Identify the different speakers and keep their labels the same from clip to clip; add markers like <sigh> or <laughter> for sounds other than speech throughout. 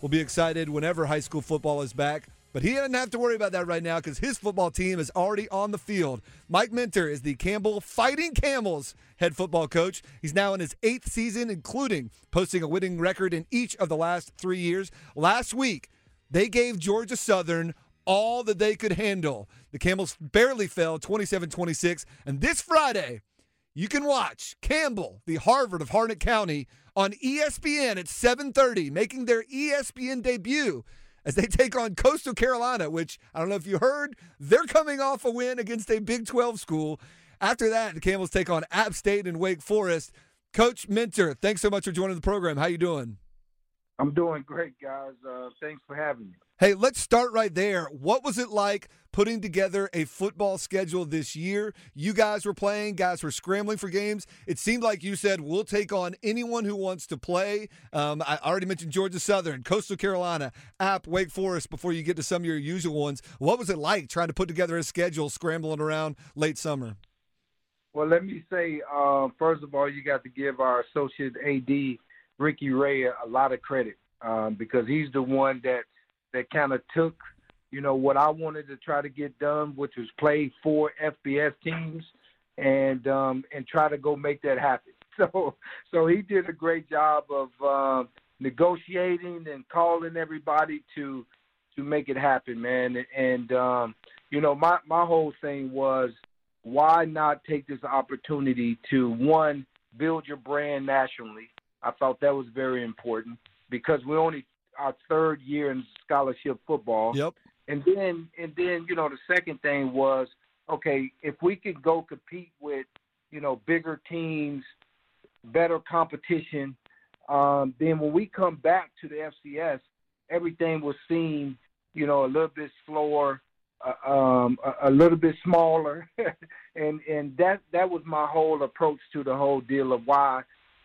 Speaker 1: will be excited whenever high school football is back. But he doesn't have to worry about that right now because his football team is already on the field. Mike Minter is the Campbell Fighting Camels head football coach. He's now in his eighth season, including posting a winning record in each of the last three years. Last week, they gave Georgia Southern all that they could handle. The Camels barely fell 27 26. And this Friday, you can watch Campbell, the Harvard of Harnett County, on ESPN at 7:30, making their ESPN debut as they take on Coastal Carolina, which I don't know if you heard, they're coming off a win against a Big 12 school. After that, the Camels take on App State and Wake Forest. Coach Minter, thanks so much for joining the program. How you doing?
Speaker 2: I'm doing great, guys. Uh, thanks for having me.
Speaker 1: Hey, let's start right there. What was it like putting together a football schedule this year? You guys were playing, guys were scrambling for games. It seemed like you said, we'll take on anyone who wants to play. Um, I already mentioned Georgia Southern, Coastal Carolina, App, Wake Forest before you get to some of your usual ones. What was it like trying to put together a schedule, scrambling around late summer?
Speaker 2: Well, let me say, uh, first of all, you got to give our associate AD Ricky Ray a, lot of credit um, because he's the one that that kind of took, you know, what I wanted to try to get done, which was play four FBS teams, and um, and try to go make that happen. <laughs> So so he did a great job of uh, negotiating and calling everybody to to make it happen, man. And um, you know, my my whole thing was why not take this opportunity to one build your brand nationally I thought that was very important because we're only our third year in scholarship football.
Speaker 1: Yep.
Speaker 2: And then and then you know the second thing was okay if we could go compete with you know bigger teams, better competition. Um, then when we come back to the FCS, everything was seen you know a little bit slower, uh, um, a, a little bit smaller, <laughs> and and that that was my whole approach to the whole deal of why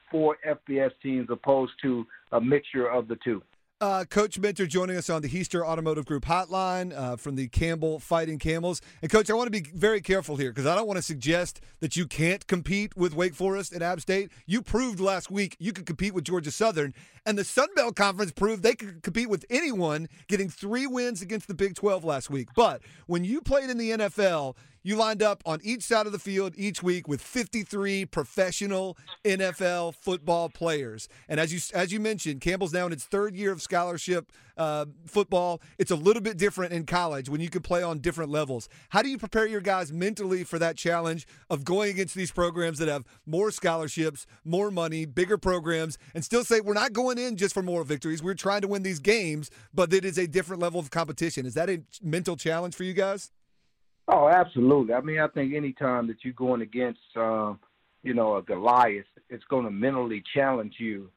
Speaker 2: four FBS teams opposed to a mixture of the two.
Speaker 1: Uh, Coach Minter joining us on the Heister Automotive Group hotline uh, from the Campbell Fighting Camels. And, Coach, I want to be very careful here because I don't want to suggest that you can't compete with Wake Forest and App State. You proved last week you could compete with Georgia Southern, and the Sun Belt Conference proved they could compete with anyone, getting three wins against the Big 12 last week. But when you played in the NFL, you lined up on each side of the field each week with 53 professional NFL football players. And as you as you mentioned, Campbell's now in its third year of scholarship uh, football. It's a little bit different in college when you can play on different levels. How do you prepare your guys mentally for that challenge of going against these programs that have more scholarships, more money, bigger programs, and still say we're not going in just for more victories. We're trying to win these games, but it is a different level of competition. Is that a mental challenge for you guys?
Speaker 2: Oh, absolutely. I mean, I think anytime that you're going against, uh, you know, a Goliath, it's going to mentally challenge you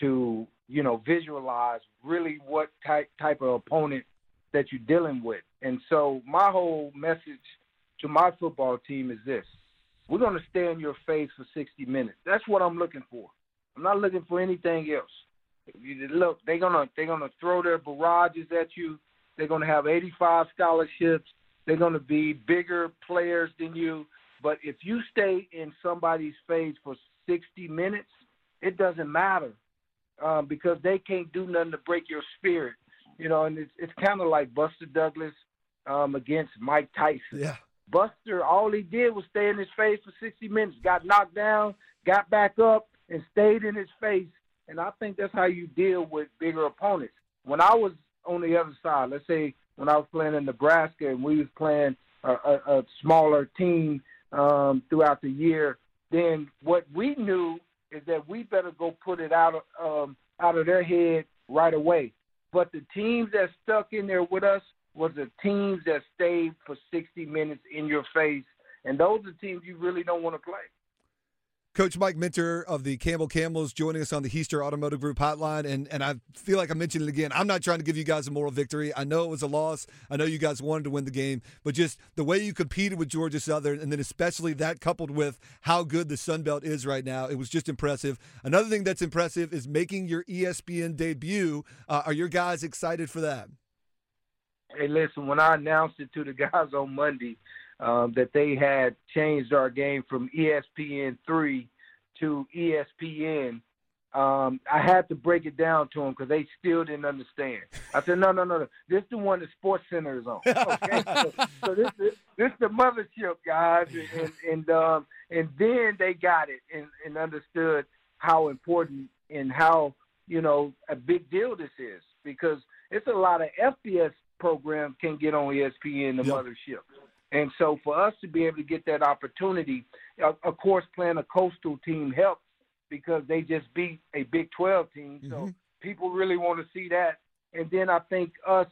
Speaker 2: to, you know, visualize really what type type of opponent that you're dealing with. And so, my whole message to my football team is this: We're going to stay in your face for 60 minutes. That's what I'm looking for. I'm not looking for anything else. Look, they're gonna they're gonna throw their barrages at you. They're gonna have 85 scholarships they're going to be bigger players than you. But if you stay in somebody's face for 60 minutes, it doesn't matter um, because they can't do nothing to break your spirit. You know, and it's, it's kind of like Buster Douglas um, against Mike Tyson.
Speaker 1: Yeah.
Speaker 2: Buster, all he did was stay in his face for 60 minutes, got knocked down, got back up, and stayed in his face. And I think that's how you deal with bigger opponents. When I was on the other side, let's say when I was playing in Nebraska and we was playing a, a, a smaller team um, throughout the year, then what we knew is that we better go put it out of um, out of their head right away. But the teams that stuck in there with us was the teams that stayed for 60 minutes in your face, and those are teams you really don't want to play.
Speaker 1: Coach Mike Minter of the Campbell Camels joining us on the Heister Automotive Group hotline. And, and I feel like I mentioned it again. I'm not trying to give you guys a moral victory. I know it was a loss. I know you guys wanted to win the game. But just the way you competed with Georgia Southern, and then especially that coupled with how good the Sun Belt is right now, it was just impressive. Another thing that's impressive is making your ESPN debut. Uh, are your guys excited for that?
Speaker 2: Hey, listen, when I announced it to the guys on Monday, um, that they had changed our game from ESPN three to ESPN. um, I had to break it down to them because they still didn't understand. I said, no, no, no, no. This is the one the Sports Center is on. <laughs> Okay, so, so this, this this the mothership, guys, and and and, um, and then they got it and, and understood how important and how you know a big deal this is because it's a lot of FBS programs can get on ESPN, the yep. mothership. And so for us to be able to get that opportunity, of course, playing a coastal team helps because they just beat a Big 12 team. So mm-hmm. people really want to see that. And then I think us,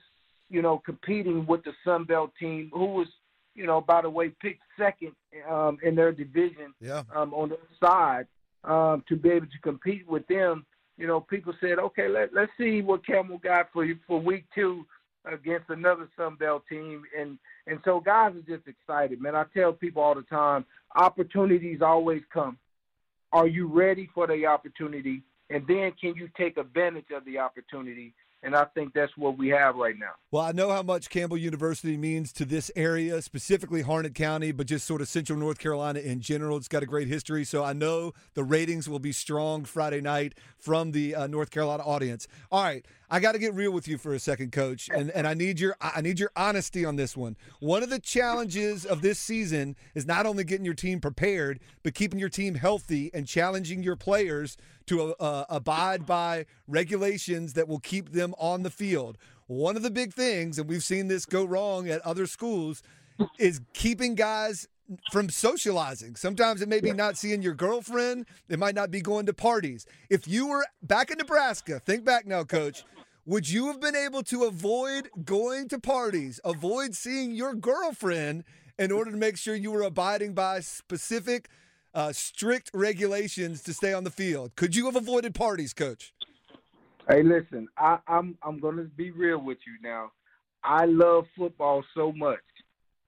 Speaker 2: you know, competing with the Sun Belt team, who was, you know, by the way, picked second um, in their division
Speaker 1: yeah.
Speaker 2: um, on the side, um, to be able to compete with them. You know, people said, okay, let, let's see what Campbell got for you for week two against another Sun Belt team. And, and so guys are just excited, man. I tell people all the time, opportunities always come. Are you ready for the opportunity? And then can you take advantage of the opportunity? And I think that's what we have right now.
Speaker 1: Well, I know how much Campbell University means to this area, specifically Harnett County, but just sort of central North Carolina in general. It's got a great history. So I know the ratings will be strong Friday night from the uh, North Carolina audience. All right. I got to get real with you for a second, Coach, and, and I need your I need your honesty on this one. One of the challenges of this season is not only getting your team prepared, but keeping your team healthy and challenging your players to uh, abide by regulations that will keep them on the field. One of the big things, and we've seen this go wrong at other schools, is keeping guys from socializing. Sometimes it may be not seeing your girlfriend. It might not be going to parties. If you were back in Nebraska, think back now, coach. Would you have been able to avoid going to parties, avoid seeing your girlfriend in order to make sure you were abiding by specific, uh, strict regulations to stay on the field? Could you have avoided parties, coach?
Speaker 2: Hey, listen, I, I'm I'm going to be real with you now. I love football so much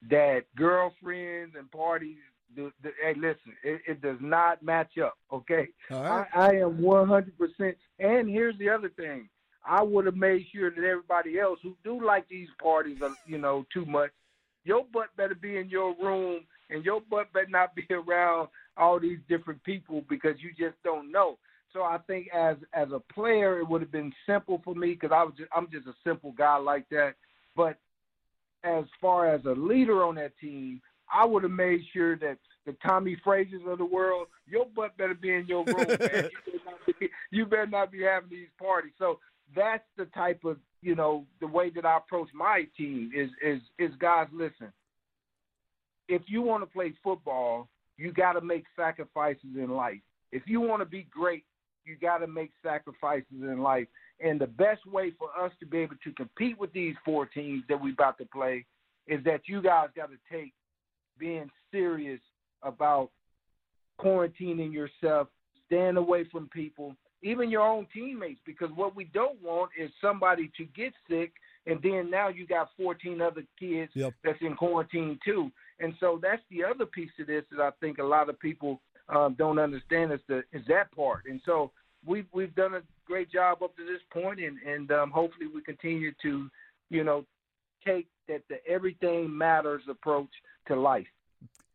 Speaker 2: that girlfriends and parties. Do, do, hey, listen, it, it, does not match up. Okay,
Speaker 1: right.
Speaker 2: I, I am 100. percent And here's the other thing: I would have made sure that everybody else who do like these parties, uh, you know, too much, your butt better be in your room, and your butt better not be <laughs> around all these different people because you just don't know. So I think as as a player, it would have been simple for me because I was just, I'm just a simple guy like that. But as far as a leader on that team, I would have made sure that the Tommie Frazier's of the world, your butt better be in your room, <laughs> man. you, better be, you better not be having these parties. So that's the type of you know the way that I approach my team is is is guys listen. If you want to play football, you got to make sacrifices in life. If you want to be great, you got to make sacrifices in life. And the best way for us to be able to compete with these four teams that we about to play is that you guys got to take being serious about quarantining yourself, staying away from people, even your own teammates, because what we don't want is somebody to get sick and then now you got 14 other kids
Speaker 1: yep.
Speaker 2: that's in quarantine too. And so that's the other piece of this that I think a lot of people um, don't understand is the is that part. And so we've we've done a great job up to this point, and and um, hopefully we continue to, you know, take that the everything matters approach to life.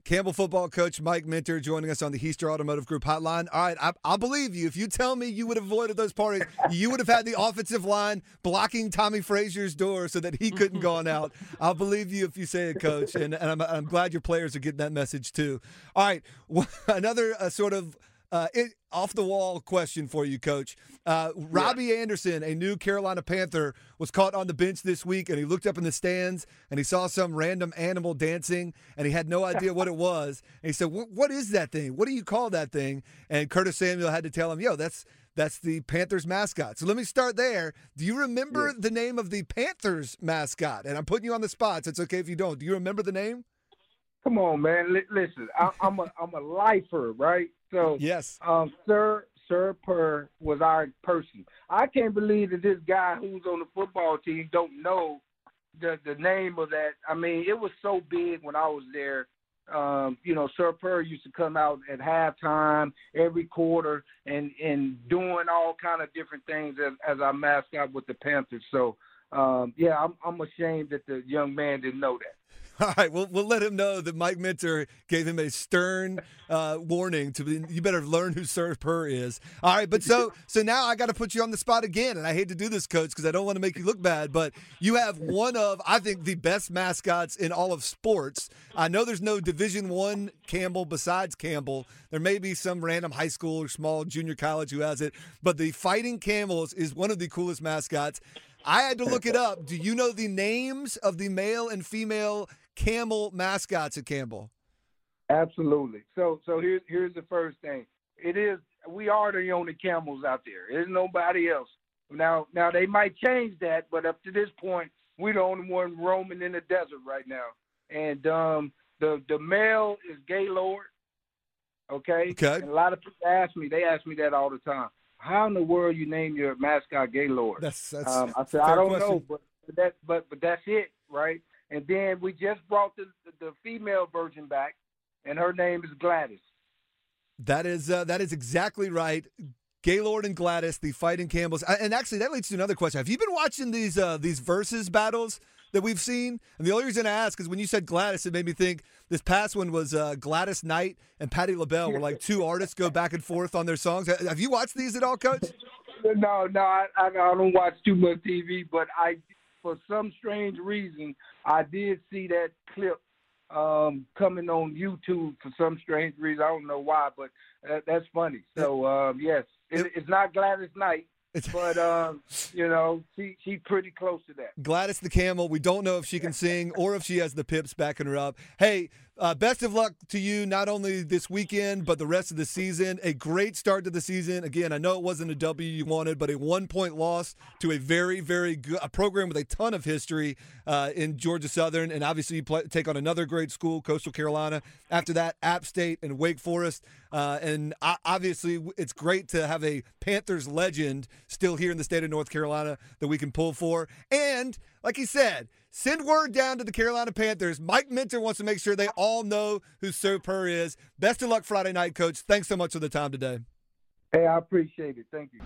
Speaker 1: Campbell football coach Mike Minter joining us on the Heister Automotive Group hotline. All right, I, will believe you. If you tell me you would have avoided those parties, you would have had the offensive line blocking Tommie Frazier's door so that he couldn't go on out. I'll believe you if you say it, coach. And, and I'm, I'm glad your players are getting that message too. All right, <laughs> another uh, sort of uh, it, off the wall question for you, Coach. Uh, Robbie yeah. Anderson, a new Carolina Panther, was caught on the bench this week, and he looked up in the stands and he saw some random animal dancing, and he had no idea what it <laughs> was. And he said, "What is that thing? What do you call that thing?" And Curtis Samuel had to tell him, "Yo, that's." That's the Panthers mascot. So let me start there. Do you remember yeah. the name of the Panthers mascot? And I'm putting you on the spot. So it's okay if you don't. Do you remember the name?
Speaker 2: Come on, man. L- listen, I- I'm a I'm a lifer, right? So
Speaker 1: yes,
Speaker 2: um, Sir Sir Purr was our person. I can't believe that this guy who's on the football team don't know the the name of that. I mean, it was so big when I was there. Um, you know, Sir Purr used to come out at halftime every quarter and and doing all kind of different things as, as our mascot with the Panthers. So um, yeah, I'm I'm ashamed that the young man didn't know that. <laughs>
Speaker 1: All right, we'll, we'll let him know that Mike Minter gave him a stern uh, warning to be, you better learn who Sir Purr is. All right, but so <laughs> so now I got to put you on the spot again, and I hate to do this, Coach, because I don't want to make you look bad, but you have one of I think the best mascots in all of sports. I know there's no Division One Campbell besides Campbell. There may be some random high school or small junior college who has it, but the Fighting Camels is one of the coolest mascots. I had to look it up. Do you know the names of the male and female camel mascots at Campbell?
Speaker 2: Absolutely. So so here's here's the first thing. It is we are the only camels out there. There's nobody else. Now now they might change that, but up to this point, we're the only one roaming in the desert right now. And um the the male is Gaylord. Okay.
Speaker 1: Okay.
Speaker 2: And a lot of people ask me, they ask me that all the time. How in the world you name your mascot Gaylord?
Speaker 1: That's that's.
Speaker 2: Um, I said I don't
Speaker 1: question.
Speaker 2: know, but that but but that's it, right? And then we just brought the the, female version back, and her name is Gladys.
Speaker 1: That is uh, that is exactly right. Gaylord and Gladys, the fighting Campbells, and actually that leads to another question. Have you been watching these uh, these versus battles that we've seen? And the only reason I ask is when you said Gladys, it made me think this past one was uh, Gladys Knight and Patti LaBelle, where like two artists go back and forth on their songs. Have you watched these at all, Coach?
Speaker 2: No, no, I, I, don't watch too much TV, but I, for some strange reason, I did see that clip um, coming on YouTube for some strange reason. I don't know why, but that, that's funny. So um, yes, it, it's not Gladys Knight, <laughs> but um, you know, she she's pretty close to that.
Speaker 1: Gladys the Camel. We don't know if she can sing or if she has the pips backing her up. Hey, uh, best of luck to you, not only this weekend, but the rest of the season. A great start to the season. Again, I know it wasn't a W you wanted, but a one point loss to a very, very good a program with a ton of history uh, in Georgia Southern. And obviously, you play, take on another great school, Coastal Carolina. After that, App State and Wake Forest. Uh, and obviously, it's great to have a Panthers legend still here in the state of North Carolina that we can pull for. And like he said, send word down to the Carolina Panthers. Mike Minter wants to make sure they all know who Sir Purr is. Best of luck Friday night, Coach. Thanks so much for the time today.
Speaker 2: Hey, I appreciate it. Thank you.